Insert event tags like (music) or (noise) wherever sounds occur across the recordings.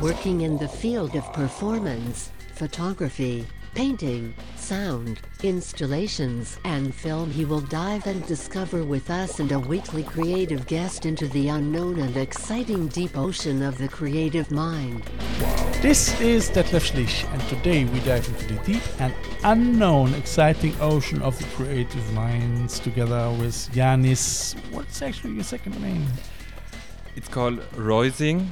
Working in the field of performance, photography, painting, sound, installations, and film, he will dive and discover with us and a weekly creative guest into the unknown and exciting deep ocean of the creative mind. This is Detlef Schlich, and today we dive into the deep and unknown, exciting ocean of the creative minds together with Yanis. What's actually your second name? It's called Reusing.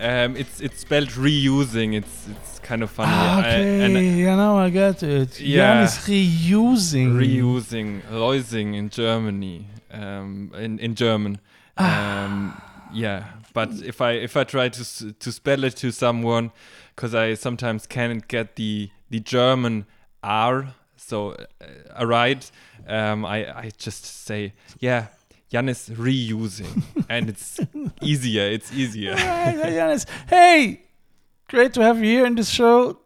Um, it's it's spelled reusing. It's it's kind of funny. Ah, I- okay, and yeah, now I get it. Yeah. Yanis reusing. reusing, Reusing in Germany. Um, in in German. Ah. Um, yeah, but if I if I try to to spell it to someone, because I sometimes can't get the the German R, so uh, right, um, I I just say yeah. Jan is reusing, (laughs) and it's easier. It's easier. Right, hey, great to have you here in this show.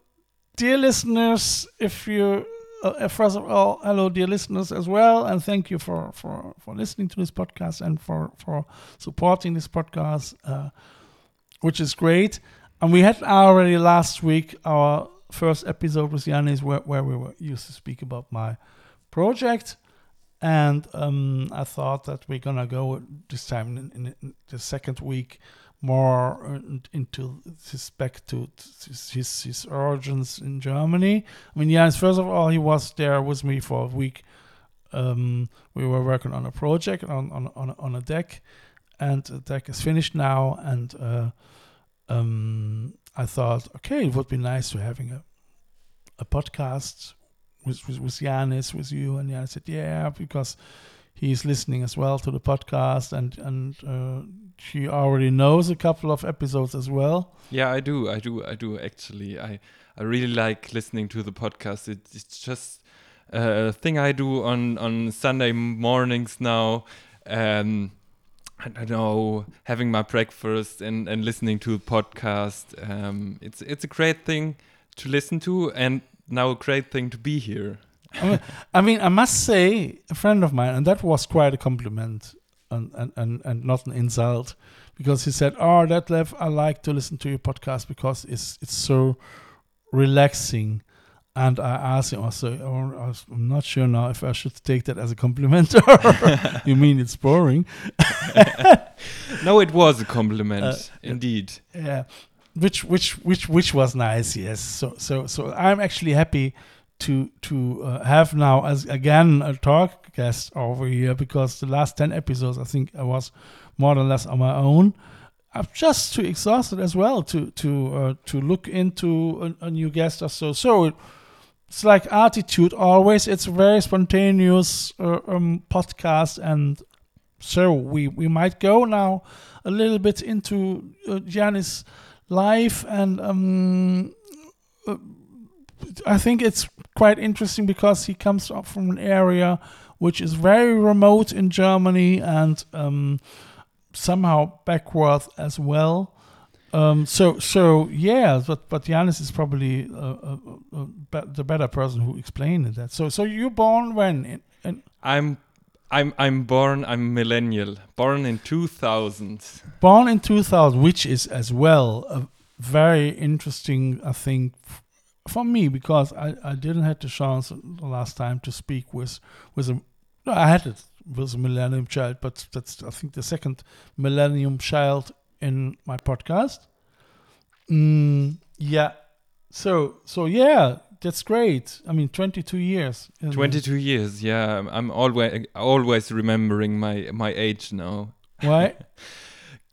Dear listeners, if you, uh, first of all, hello, dear listeners as well, and thank you for, for, for listening to this podcast and for, for supporting this podcast, uh, which is great. And we had already last week our first episode with Yanis where, where we were used to speak about my project. And um, I thought that we're gonna go this time in, in, the second week more uh, into his back to his, his his origins in Germany. I mean, yes, first of all, he was there with me for a week. Um, we were working on a project on on on, on a deck, and the deck is finished now. And uh, um, I thought, okay, it would be nice to having a a podcast with with, with Yanis, with you. And Yanis said, yeah, because he's listening as well to the podcast, and and uh, she already knows a couple of episodes as well. Yeah, I do. I do. I do. Actually, I I really like listening to the podcast. It, it's just a thing I do on on Sunday mornings now. Um, I don't know, having my breakfast and and listening to the podcast. Um, it's it's a great thing to listen to, and now a great thing to be here. I mean, I mean, I must say, a friend of mine, and that was quite a compliment and, and, and, and not an insult, because he said, Oh, Detlef, I like to listen to your podcast because it's it's so relaxing. And I asked him also, oh, I was- I'm not sure now if I should take that as a compliment or (laughs) you mean it's boring. (laughs) No, it was a compliment, Uh, indeed. Yeah, which which which which was nice. Yes. So so so I'm actually happy to to uh, have now as again a talk guest over here because the last ten episodes I think I was more or less on my own. I'm just too exhausted as well to to uh, to look into a, a new guest or so. So it's like Artitude always. It's a very spontaneous uh, um, podcast and so we we might go now a little bit into uh, life and um, I think it's quite interesting because he comes up from an area which is very remote in Germany and um, somehow backward as well. Um, so so yeah, but but Giannis is probably uh, uh, uh, be- the better person who explained that. So so you're born when in, in I'm I'm I'm born. I'm millennial, born in 2000. born in 2000 which is as well a very interesting i think for me because i, I didn't have the chance the last time to speak with with a no, i had it with a millennium child but that's i think the second millennium child in my podcast mm, yeah so so yeah that's great i mean 22 years isn't it? 22 years. Yeah, I'm- I'm always always remembering my my age now. why (laughs)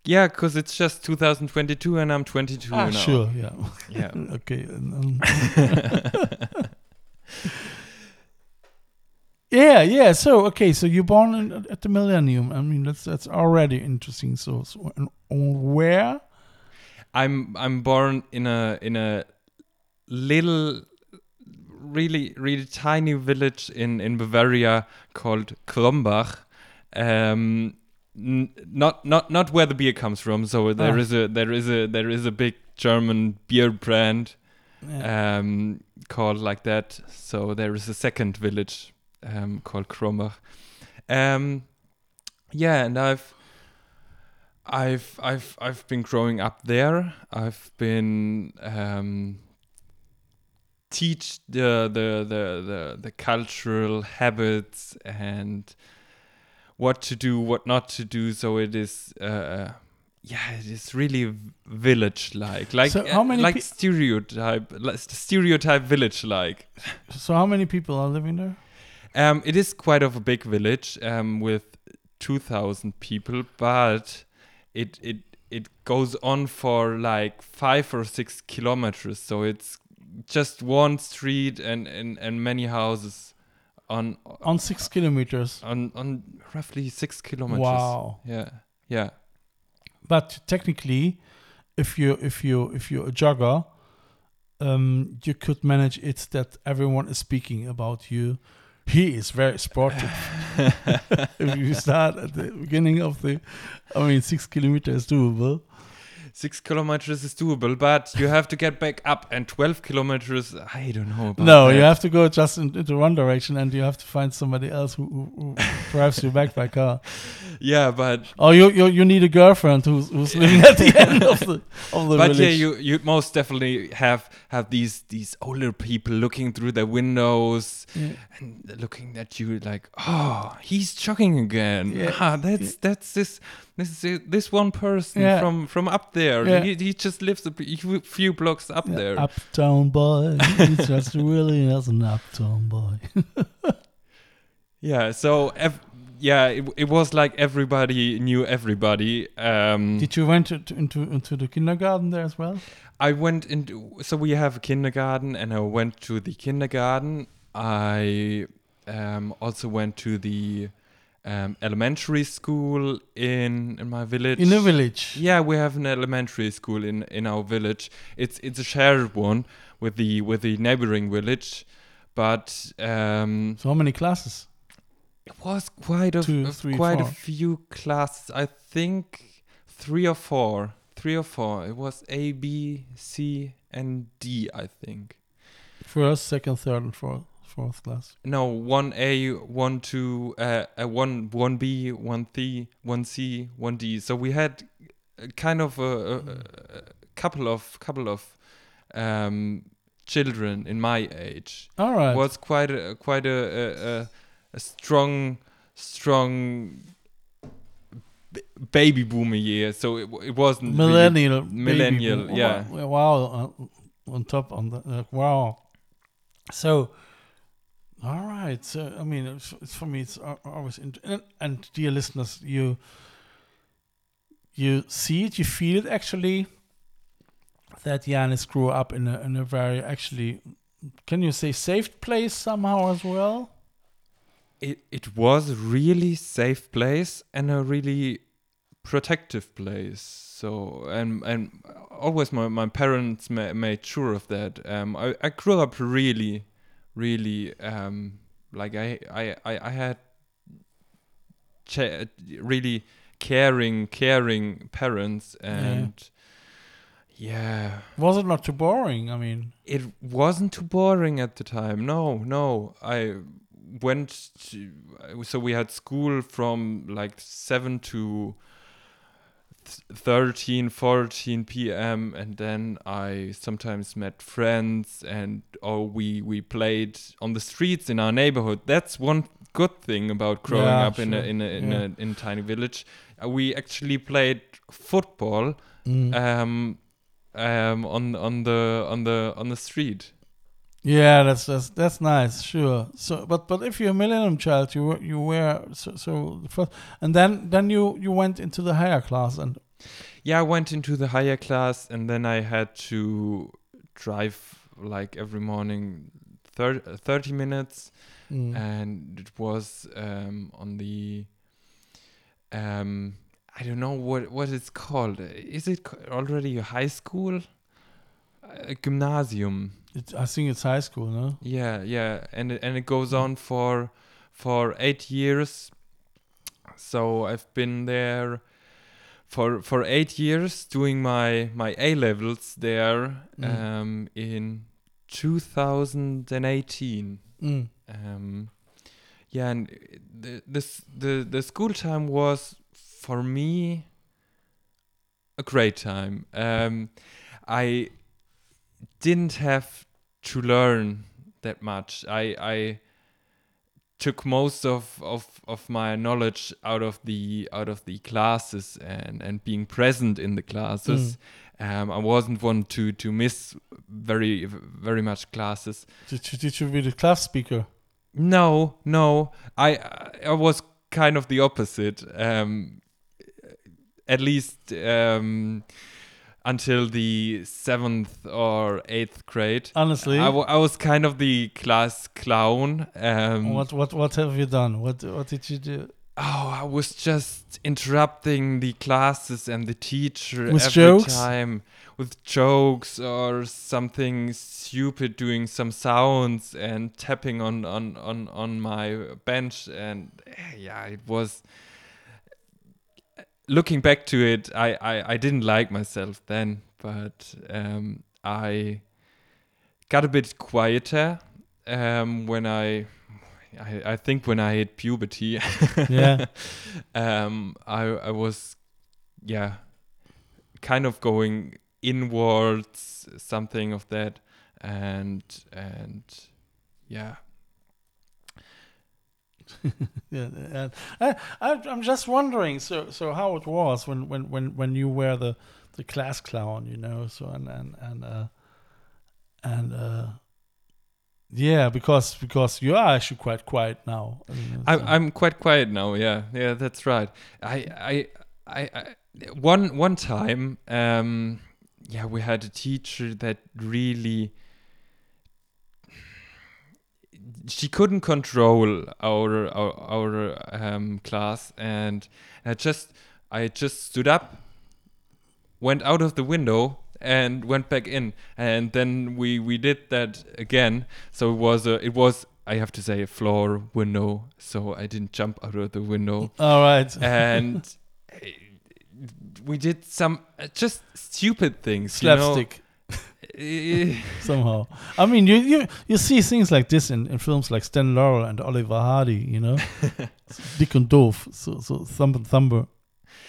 Yeah, because it's just 2022 and I'm 22 ah, now. sure yeah Yeah. (laughs) okay um, (laughs) Yeah, yeah. So okay, so you're born in, at the millennium. I mean, that's that's already interesting. So, so where? I'm I'm born in a in a little really really tiny village in in Bavaria called Krombach. Um, n- not not not where the beer comes from. So there Ah. is a there is a there is a big German beer brand Yeah. um, called like that. So there is a second village um, called Krombach. Um, yeah, and I've I've I've I've been growing up there. I've been um, teach the, the the the the cultural habits and what to do, what not to do. So it is. Uh, yeah, it is really village like, like So how uh, many like pe- stereotype, like stereotype village like. (laughs) so how many people are living there? Um, it is quite of a big village um, with 2,000 people, but it it it goes on for like five or six kilometers. So it's just one street and and, and many houses on On six kilometers. on on roughly six kilometers. Wow. Yeah, yeah. But technically, if you if you if you're a jogger, um, you could manage it that everyone is speaking about you. He is very sportive. (laughs) (laughs) if you start at the beginning of the, I mean, six kilometers is doable. Six kilometers is doable, but you have to get back up, and 12 kilometers, I don't know about No, that. you have to go just in, into one direction, and you have to find somebody else who, who, who drives you back by car. (laughs) Yeah, but Oh, you you, you need a girlfriend who's who's living at the (laughs) end of the of the road. but village. yeah, you you most definitely have have these these older people looking through their windows Yeah. and looking at you like, oh, he's jogging again. Yeah. Ah, that's that's this this is this one person Yeah. from from up there. Yeah. He, he just lives a few- blocks up Yeah, there. Uptown boy, he's just really as an uptown boy. (laughs) Yeah. So ev- yeah, it, it was like everybody knew everybody. Um, Did you went to, to, into into the kindergarten there as well? I went into so we have a kindergarten and I went to the kindergarten. I um, also went to the um, elementary school in in my village. In a village. Yeah, we have an elementary school in in our village. It's it's a shared one with the with the neighboring village, but um, So how many classes? it was quite a Two, three, quite four. a few classes. I think three or four, three or four. It was A, B, C, and D. I think. First, second, third, and fourth fourth class. No, one A, one two, uh, uh one one B, one C, one C, one D. So we had kind of a, a, a couple of couple of um, children in my age. All right. Was quite a quite a a, strong strong baby boomer year. So it, it wasn't really- millennial. baby millennial, yeah. Wow. on top on the uh, wow. So, all right. So I mean, it's, it's for me, it's always and, and dear listeners, you you see it, you feel it actually. That Janis grew up in a in a very actually, can you say safe place somehow as well? it it was a really safe place and a really protective place so and and always my, my parents ma- made sure of that um I, I grew up really really um like I I I, I had really caring caring parents and yeah Was it not too boring? I mean, it wasn't too boring at the time. No, no. I went to so we had school from like 7 to 13 14 p.m. and then I sometimes met friends and or we we played on the streets in our neighborhood. That's one good thing about growing Yeah, up in a in a in Yeah. a in a tiny village. Uh, we actually played football mm. um um on on the on the on the street Yeah, that's that's that's nice, sure. So, but but if you're a millennium child, you were you were so, so the first, and then then you you went into the higher class, and yeah i went into the higher class and then i had to drive like every morning thir- 30 minutes Mm. and it was um, on the um, I don't know what what it's called. Is it already a high school? A gymnasium. It, I think it's high school, no? Yeah, yeah, and it, and it goes on for for eight years. So I've been there for for eight years doing my my A levels there Mm. um, in 2018. Mm. Um, yeah, and the this the the school time was for me a great time. Um, I didn't have to learn that much. I I took most of, of, of my knowledge out of the out of the classes and, and being present in the classes. Um, I wasn't one to to miss very very much classes. Did you, did you be the class speaker? No, no. I I was kind of the opposite. Um, at least um, until the seventh or eighth grade. Honestly, I, w- I was kind of the class clown. Um, what what what have you done? What what did you do? Oh, I was just interrupting the classes and the teacher With every jokes? time with jokes or something stupid, doing some sounds and tapping on on on on my bench, and eh, yeah, it was. Looking back to it, I I, I didn't like myself then, but um, I got a bit quieter um, when I I, I think when I hit puberty, Yeah. (laughs) um, I I was, yeah, kind of going inwards, something of that, and and yeah, (laughs) Yeah, and I, I, I'm just wondering, so so how it was when when when when you were the the class clown, you know, so and and and uh, and uh, yeah, because because you are actually quite quiet now. I mean, I'm so- I'm quite quiet now. Yeah, yeah, that's right. I I I, I one one time, um, yeah, we had a teacher that really she couldn't control our our, our um, class, and I just I just stood up, went out of the window. And went back in, and then we we did that again. So it was a it was I have to say a floor window, so I didn't jump out of the window. all right. and (laughs) we did some just stupid things. you know. Eh, (laughs) somehow. I mean, you you you see things like this in, in films like Stan Laurel and Oliver Hardy, you know, (laughs) Dick and Doof, so so Dumb and Dumber,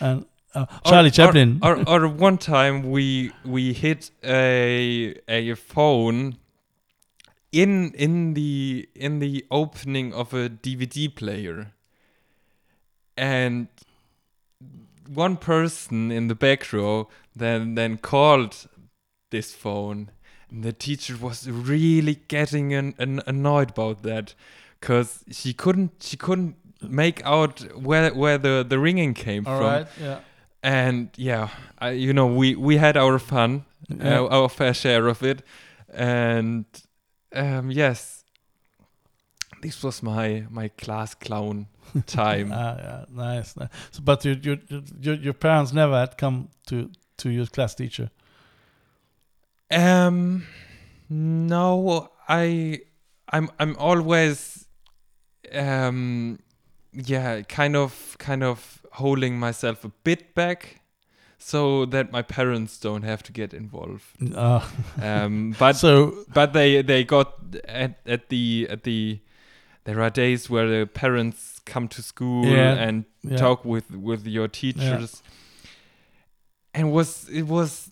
and uh, Charlie or- Chaplin. Or, or, or one time we we hit a a phone in in the in the opening of a DVD player, and one person in the back row then then called this phone, and the teacher was really getting an, an annoyed about that, cause she couldn't she couldn't make out where where the the ringing came All from right, yeah. and yeah I, you know we we had our fun Yeah. uh, our fair share of it and um yes this was my my class clown (laughs) time Ah, yeah, nice. nice. So, but your, your your your parents never had come to to your class teacher. Um no i i'm i'm always um yeah kind of kind of holding myself a bit back so that my parents don't have to get involved. Ah, um but (laughs) so but they they got at at the at the there are days where the parents come to school Yeah, and yeah. talk with with your teachers. And was it was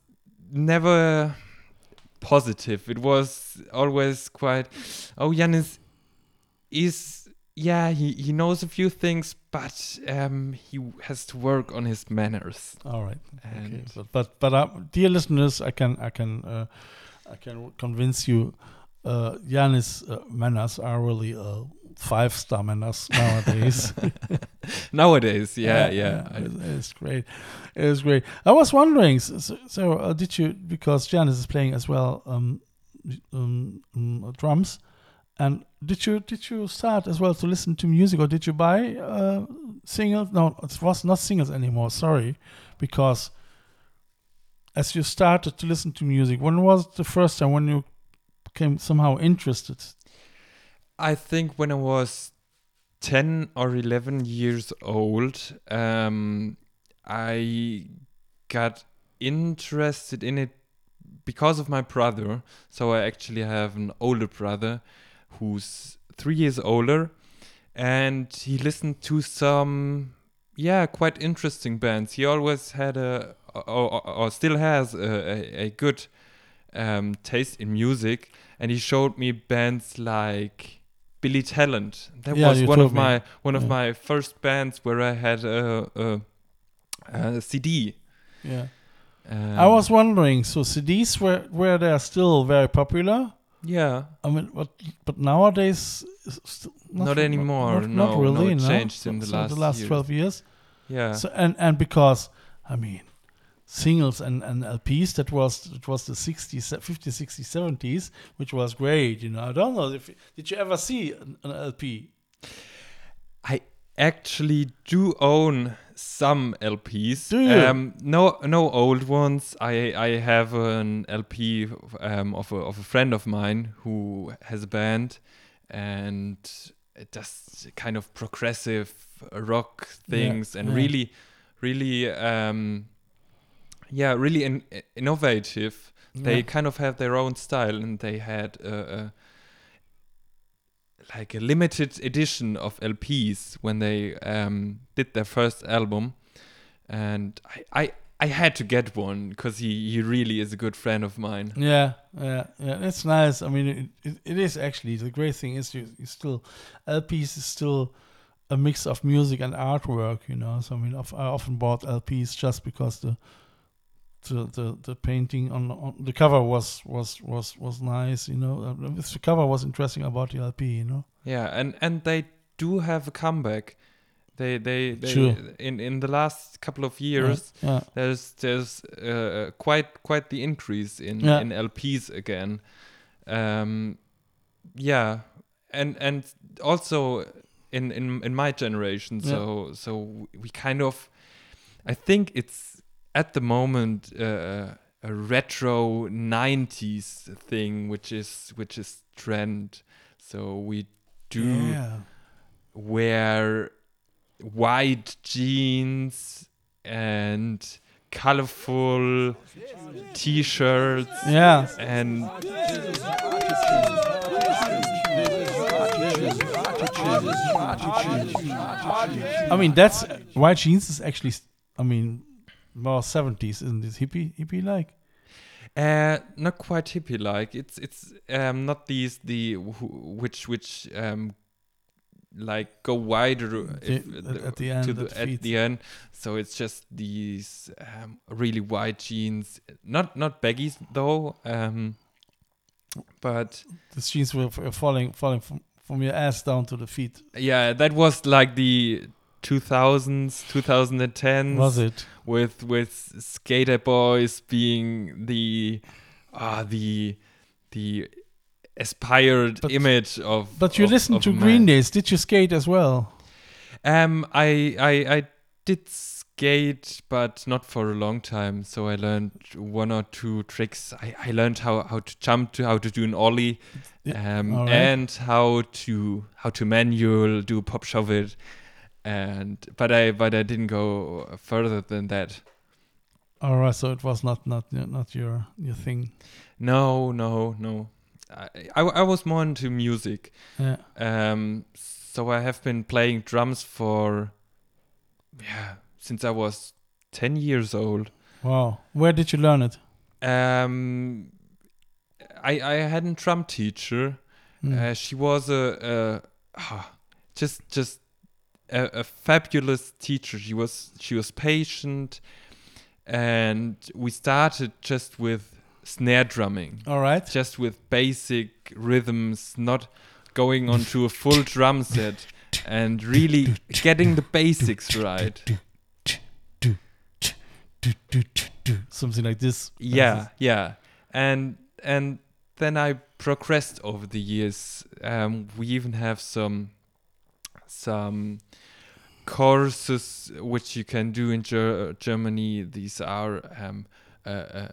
never positive it was always quite oh Janis is yeah he he knows a few things but um he has to work on his manners All right. Okay. But but, but uh, dear listeners, I can I can uh, I can convince you, uh, Yanis uh, manners are really uh, five star manners nowadays. (laughs) (laughs) (laughs) nowadays yeah yeah, it- it's great. It's great. I was wondering. So, so, uh, did you because Janis is playing as well um, um, um, drums? And did you did you start as well to listen to music, or did you buy uh, singles? No, it was not singles anymore. Sorry, because as you started to listen to music, when was the first time when you became somehow interested? I think when I was 10 or 11 years old, um, I got interested in it because of my brother. So I actually have an older brother who's three years older, and he listened to some, yeah, quite interesting bands. He always had a, or, or, still has a, a, a good um, taste in music, and he showed me bands like Billy Talent. That Yeah, was one of me. my one of Yeah. my first bands where I had a, a, a CD. Yeah, Um, I was wondering. So CDs were were they are still very popular? yeah, I mean, but but nowadays, st- Not anymore, Not, no, not really. no, it no? changed in the so last the last years. twelve years. yeah, So and and because I mean, singles and, and LPs that was it was the 60s, 50s, 60s, 70s, which was great. You know, I don't know if did you ever see an, an LP? I actually do own some LPs. Do you? Um, no, no old ones. I I have an LP um, of a of a friend of mine who has a band, and it does kind of progressive rock things and yeah. really, really, um, yeah, really in, innovative. They kind of have their own style, and they had like a limited edition of LPs when they um, did their first album, and I I, I had to get one because he, he really is a good friend of mine. Yeah, yeah, yeah. It's nice. I mean, it, it, it is actually the great thing is you, you still LPs is still a mix of music and artwork. You know, so I mean, of- I often bought LPs just because the the the, the painting on, on the cover was was was was nice. You know, Uh, the cover was interesting about the LP. You know. Yeah, and and they do have a comeback. They they, they Sure. in in the last couple of years. Yeah. There's there's uh, quite quite the increase in Yeah. in LPs again. Um, yeah, and and also in in in my generation. Yeah. So so we kind of, I think it's at the moment uh, a retro '90s thing, which is which is trend. So we do Yeah. wear white jeans and colorful t-shirts Yeah. and I mean, that's white jeans is actually. I mean, more seventies, isn't it? Hippie, hippie like. uh not quite hippie like it's it's um not these the wh- which which um like go wider if, The- at- the end, the, the at feet. the end so it's just these um, really wide jeans not not baggies though um but The jeans were falling, falling from, from your ass down to the feet. Yeah, that was like the 2000s, 2010s. Was it? With with Skater Boys being the ah the the aspired But- image of. But you of- listened of to Green. Days. Did you skate as well? Um, I I I did skate, but not for a long time. So I learned one or two tricks. I, I learned how, how to jump, to how to do an ollie, um, alright. and how to how to manual do pop shove it. And but I but I didn't go further than that. All right, so it was not not not your your thing. No, no, no. I, I, I was more into music. Yeah. Um, so I have been playing drums for, yeah, since I was 10 years old. Wow. Where did you learn it? Um, I, I had a drum teacher. Mm. Uh, she was a, a ah, just just a, a fabulous teacher. She was she was patient, and we started just with snare drumming All right. just with basic rhythms, not going on to a full drum set and really getting the basics right. Something like this. Yeah, yeah. And and then I progressed over the years. Um, we even have some some courses which you can do in Ger- Germany. These are um, uh, uh,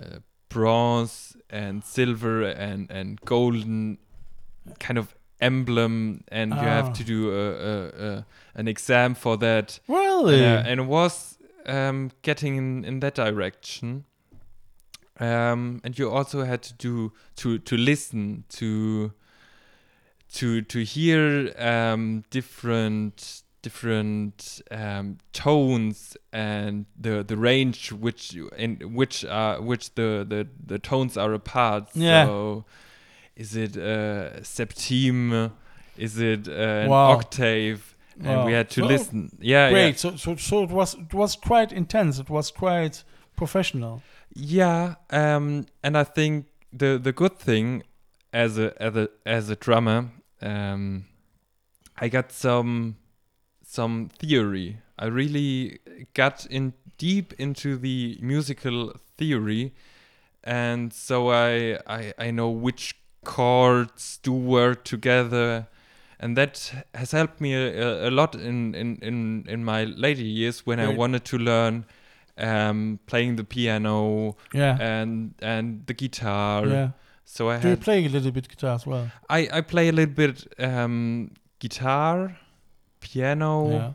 uh, bronze and silver and and golden kind of emblem, and you Ah. have to do a, a, a, an exam for that. Really? Uh, and it was um, getting in, in that direction. Um, and you also had to do to to listen to to to hear um, different different um, tones and the the range which in which are which the, the the tones are apart. Yeah. So is it uh, septime? Is it uh, an Wow. octave? And we had to So listen. Yeah, Great. So, so, so it was it was quite intense. It was quite professional. Yeah, um, and I think the the good thing as a as a as a drummer, um, I got some some theory. I really got in deep into the musical theory, and so I I, I know which chords do work together. And that has helped me a, a, lot in, in, in, in my later years when I wanted to learn um, playing the piano Yeah. and and the guitar. yeah. So I Do you play a little bit guitar as well? I I play a little bit um, guitar, piano. Yeah.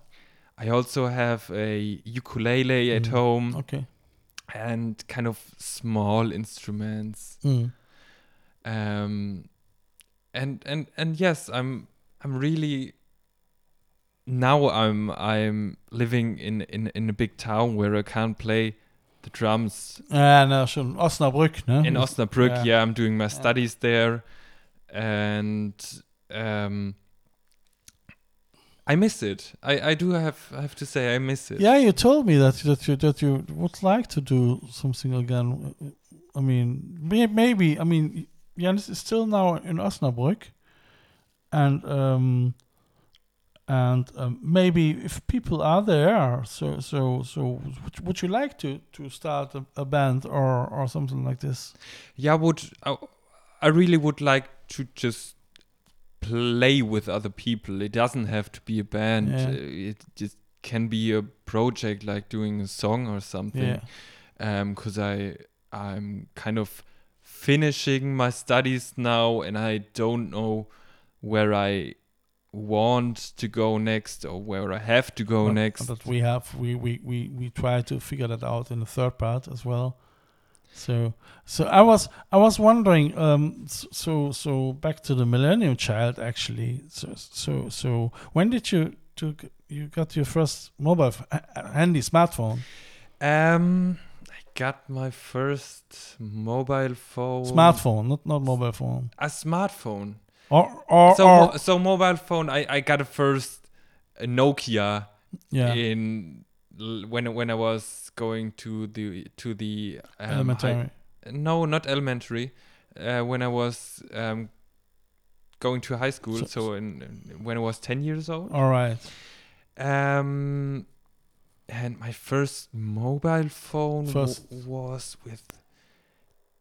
I also have a ukulele at Mm. home Okay. and kind of small instruments. Mm. Um, and and and yes, I'm I'm really now I'm I'm living in in in a big town where I can't play the drums no, schon Osnabrück, ne? in Osnabrück. Yeah. Yeah, I'm doing my studies there, and um, I miss it. I, I do have I have to say I miss it. Yeah, you told me that that you that you would like to do something again. I mean, may- maybe. I mean, Jens is still now in Osnabrück, and um, and um, maybe if people are there, so so so would, would you like to to start a, a band or or something like this? Yeah, I would I, I really would like to just play with other people. It doesn't have to be a band. Yeah. Uh, It just can be a project like doing a song or something. Yeah. um because i i'm kind of finishing my studies now and i don't know where i want to go next or where i have to go But- next. But we have we, we we we try to figure that out in the third part as well. So so I was I was wondering um so so back to the Millennium Child actually. So so so when did you to you got your first mobile handy smartphone? Um i got my first mobile phone. Smartphone not not mobile phone. A smartphone or or, so or mo- so mobile phone i i got a first nokia yeah in when when i was going to the to the um, elementary no, not elementary. Uh, when I was um, going to high school, So- so, in, when I was ten years old. all right Um, and my first mobile phone w- was with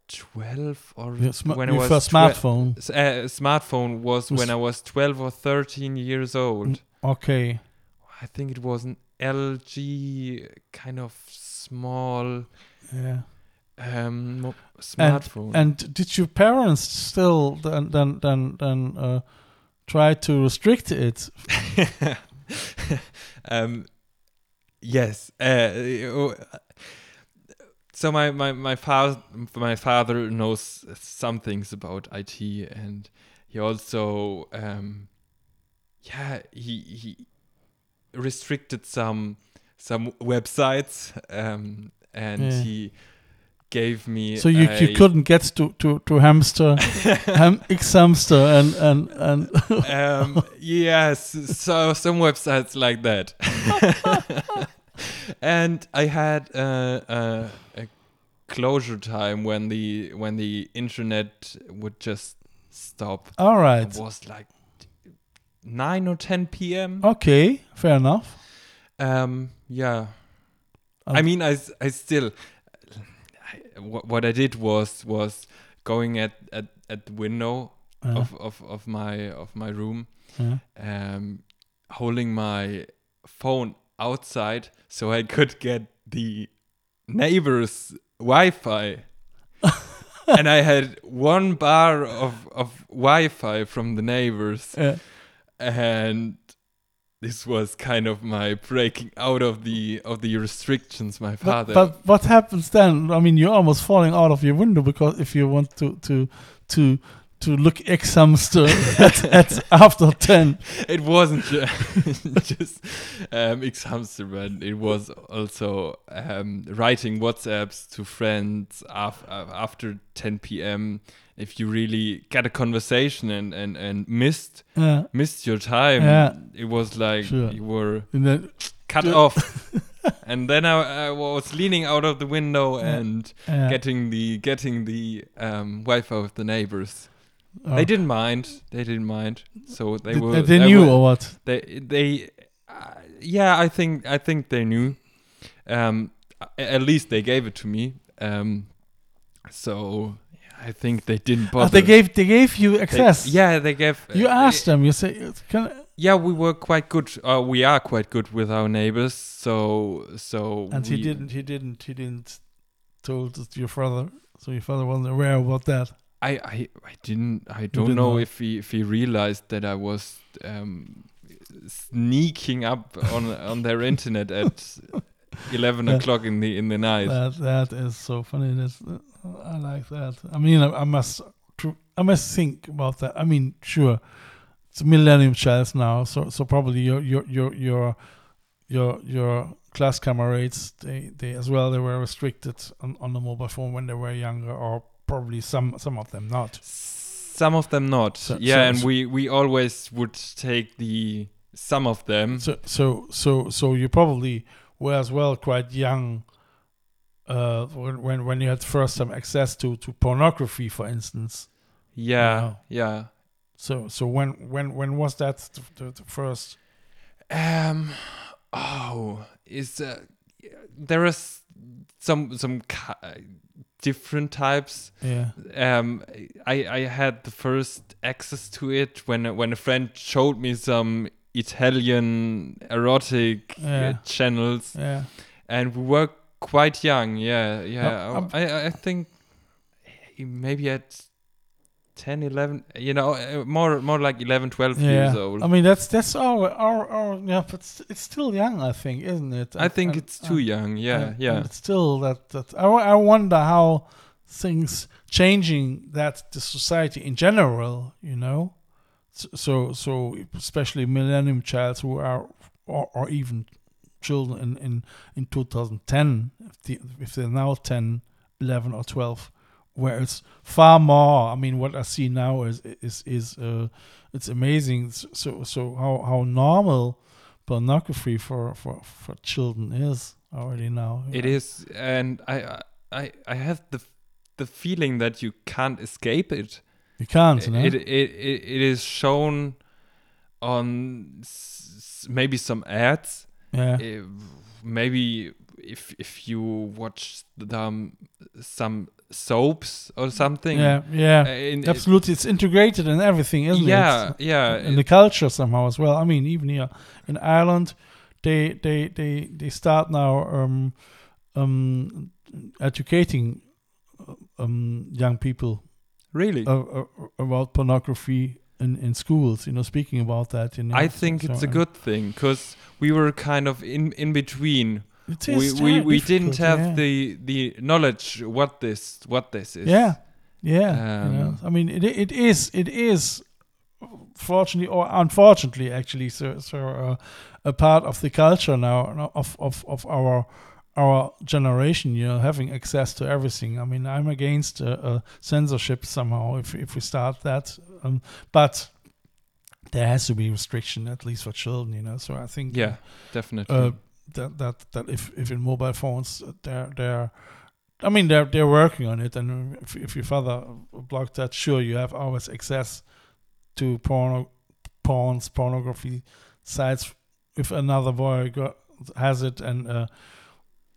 twelve or your, sma- when I was first smartphone uh, smartphone was Was- when I was twelve or thirteen years old. Mm. okay I think it was an LG kind of small yeah um, smartphone. And did your parents still then then then then uh, try to restrict it? (laughs) um, yes. Uh, so my my my father my father knows some things about IT, and he also um, yeah he he restricted some some websites um, and Yeah. he gave me So you, you couldn't get to to to hamster, (laughs) ham, X hamster, and and and um, yes, so some websites like that. (laughs) and I had uh, uh, a closure time when the when the internet would just stop. all right, It was like nine or ten p.m. okay, fair enough. Um, yeah. Um, I mean, I still, I, what, what I did was was going at, at at the window Uh, of, of, of my of my room, yeah. um, holding my phone outside so I could get the neighbor's Wi-Fi. (laughs) and I had one bar of, of Wi-Fi from the neighbors, Yeah. and this was kind of my breaking out of the of the restrictions my But, father. but what happens then? I mean, you're almost falling out of your window because if you want to to to to look ex hamster (laughs) at, at after ten, it wasn't ju- (laughs) just um, hamster, but it was also um, writing WhatsApps to friends af- af- after 10 p.m. If you really get a conversation and, and, and missed yeah, missed your time, Yeah. it was like Sure. you were then cut Yeah. off. (laughs) and then I, I was leaning out of the window and getting the getting the um, Wi-Fi of the neighbors. Oh. They didn't mind. They didn't mind. So they Did- were. they, knew were- or what? they they uh, yeah i think i think they knew um at least they gave it to me um so i think they didn't bother Oh, they gave they gave you They- access. yeah they gave You uh, asked them. You say, yeah we were quite good uh, we are quite good with our neighbors so so And he didn't. He didn't. He didn't. Told your father. So your father wasn't aware about that. I, I i didn't i don't didn't know know. if he if he realized that i was um sneaking up on (laughs) on their internet at (laughs) 11 Yeah. o'clock in the in the night That that is so funny. That's uh, I like that. I mean, I, I must tr- I must think about that. I mean, sure, it's Millennium Child now, so so probably your your your your your your class comrades they they as well they were restricted on, on the mobile phone when they were younger, or probably some some of them not. Some of them not. So- yeah, so- and so- we we always would take the some of them. So so so so you probably were as well quite young. Uh, when when when you had first time access to to pornography, for instance. yeah, Wow. yeah. So so when when when was that the, the, the first? Um, oh, is uh, there is some some ki- different types. Yeah. Um, I I had the first access to it when when a friend showed me some Italian erotic uh, Yeah. channels, Yeah. and we were quite young. Yeah, yeah. Um, I I I think maybe at 10 11 you know uh, more more like 11 12 Yeah. years old I mean that's that's our our our yeah, but it's, it's still young, I think, isn't it? I And- think and- it's too and- young yeah and- yeah it's still that that I, I wonder how things changing that the society in general, you know. So so, so especially millennium childs who are or, or even children in in in 2010 if, the, if they're now 10 11 or 12 where it's far more i mean what i see now is is is uh it's amazing. So so how how normal pornography for for for children is already now it is and i i i have the the feeling that you can't escape it. You can't no? it, it it it is shown on maybe some ads. Yeah. Eh, maybe if if you watch the, some soaps or something yeah yeah uh, in- absolutely it's integrated in everything isn't yeah it yeah yeah. in the culture somehow as well. I mean, even here in Ireland, they they they they start now um, um, educating um, young people really uh, uh, about pornography in, in schools. You know, speaking about that. You know, I so- think so, it's a uh, good thing because we were kind of in in between. We we, we didn't have yeah. the the knowledge what this what this is. Yeah, yeah. you know, Um, I mean, it it is it is fortunately or unfortunately actually so so uh, a part of the culture now of of of our our generation. You know, having access to everything. I mean, I'm against uh, uh, censorship somehow if if we start that, um, but. There has to be restriction, at least for children, you know. So I think, Yeah, definitely. That that that if if in mobile phones uh, they're they're I mean they're they're working on it and if if your father blocked that sure you have always access to porno porns pornography sites if another boy got, has it and uh,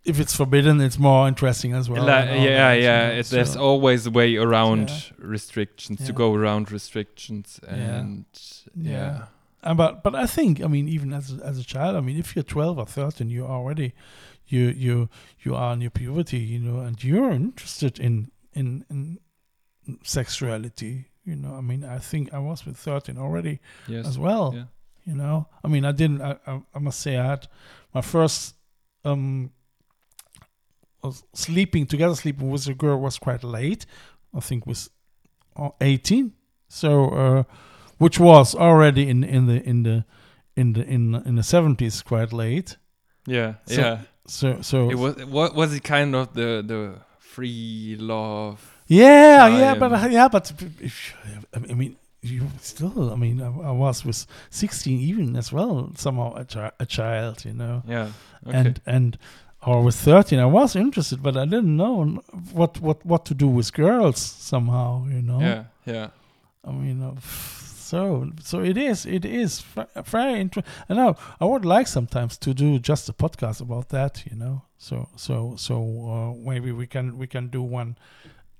if it's forbidden, it's more interesting as well. Like, yeah, yeah. It, there's so- always a way around Yeah. restrictions to go around restrictions, Yeah. and yeah, Yeah. Uh, but but I think I mean even as a, as a child I mean if you're 12 or 13 you're already you you you are in your puberty you know and you're interested in in in sexuality you know. I mean I think I was with 13 already yes, as well yeah. you know. I mean I didn't I, I, I must say I had my first um was sleeping together sleeping with a girl was quite late I think was uh, 18 so uh which was already in in the in the in the in in the 70s quite late yeah, So- yeah. so so It was what was it kind of the the free love? yeah I yeah but uh, yeah but if, I mean you still I mean I, I was with 16 even as well somehow a, chi- a child you know Yeah, okay. and and or with 13 i was interested but i didn't know what what what to do with girls somehow you know yeah, yeah, i mean uh, so so it is it is f- very interesting and now i would like sometimes to do just a podcast about that you know? So so so uh, maybe we can we can do one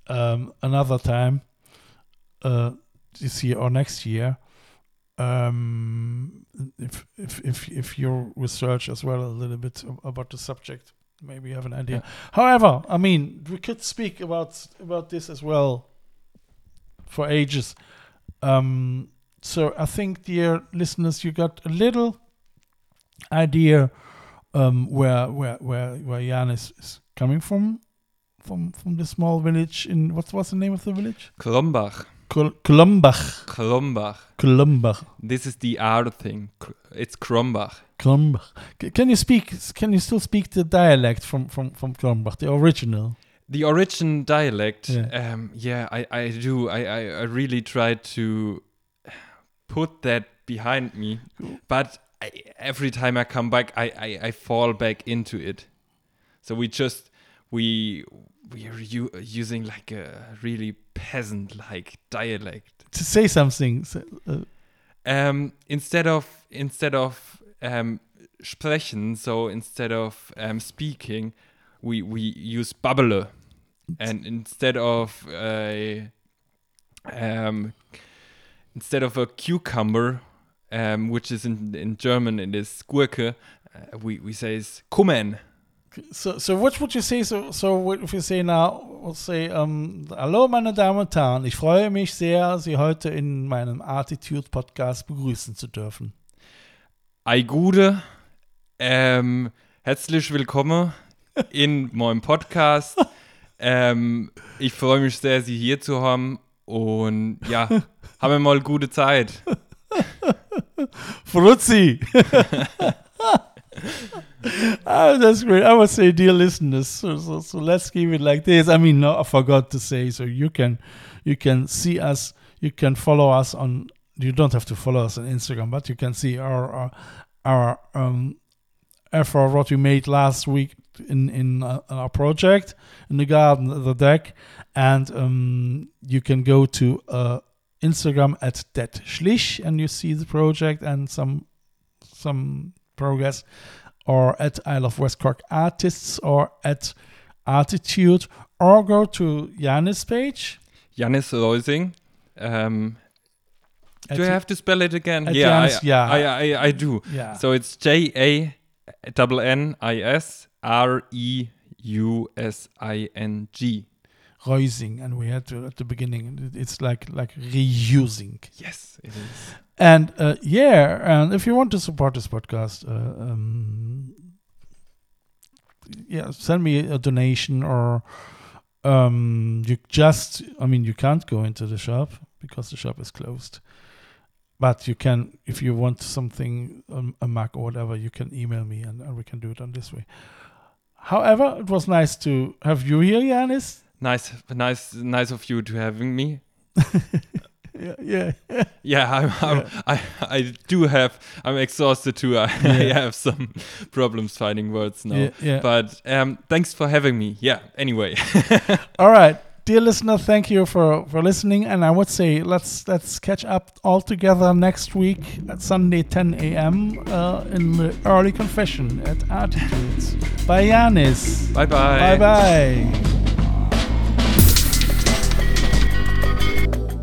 um another time uh this year or next year. Um if if if if you research as well a little bit about the subject maybe you have an idea. Yeah. however i mean we could speak about about this as well for ages. Um so i think dear listeners you got a little idea um where where where where Janis, is coming from from from the small village in what's what's the name of the village Krombach, Kol- Kolumbach Krombach. This is the R thing. It's Krombach. Kolumbach C- can you speak can you still speak the dialect from from from Kolumbach the original The origin dialect. Yeah. Um, yeah, I, I do. I, I, I really try to put that behind me, but I, every time I come back, I, I, I fall back into it. So we just we we are u- using like a really peasant like dialect. to say something so, uh, Um, instead of instead of um, sprechen, so instead of um, speaking, we we use babbele, and instead of a um, instead of a cucumber, um, which is in in German it is Gurke, uh, we we say is kommen. So, so what would you say? So, so what if you say now, we'll say, um, hallo meine Damen und Herren, ich freue mich sehr, Sie heute in meinem Attitude Podcast begrüßen zu dürfen. Ei Gude, ähm, herzlich willkommen in (laughs) meinem Podcast. ähm, ich freue mich sehr, Sie hier zu haben und ja, haben wir mal gute Zeit. (laughs) Fruzzi! oh, that's great. I would say, dear listeners, so, so, so let's keep it like this. I mean, no, I forgot to say, so you can, you can see us, you can follow us on. You don't have to follow us on Instagram, but you can see our our, our um, effort what we made last week in in, uh, in our project in the garden, the deck, and um, you can go to uh, Instagram at that schlich and you see the project and some some progress, or at Isle of West Cork Artists or at Artitude, or go to Janis page. Janis Reusing. Um, do I have to spell it again? yeah, Janis, I, yeah. I, I, I do. yeah. So it's J A double N I S R E U S I N G. Reusing, and we had to at the beginning. It's like like reusing. Yes, it is. And uh, yeah, and if you want to support this podcast, uh, um, yeah, send me a donation or um, you just, I mean, you can't go into the shop because the shop is closed. But you can, if you want something, um, a Mac or whatever, you can email me and, and we can do it on this way. However, it was nice to have you here, Janis. Nice, nice, nice of you to having me. (laughs) yeah, yeah. (laughs) Yeah, I'm, I'm, I, I do have. I'm exhausted too. (laughs) I, I have some problems finding words now. yeah, yeah. But um, thanks for having me. Yeah. Anyway, All right. dear listener, thank you for, for listening. And I would say let's let's catch up all together next week at Sunday 10 a.m. Uh, in the early confession at Artitudes. Bye, Janis. Bye bye. Bye bye.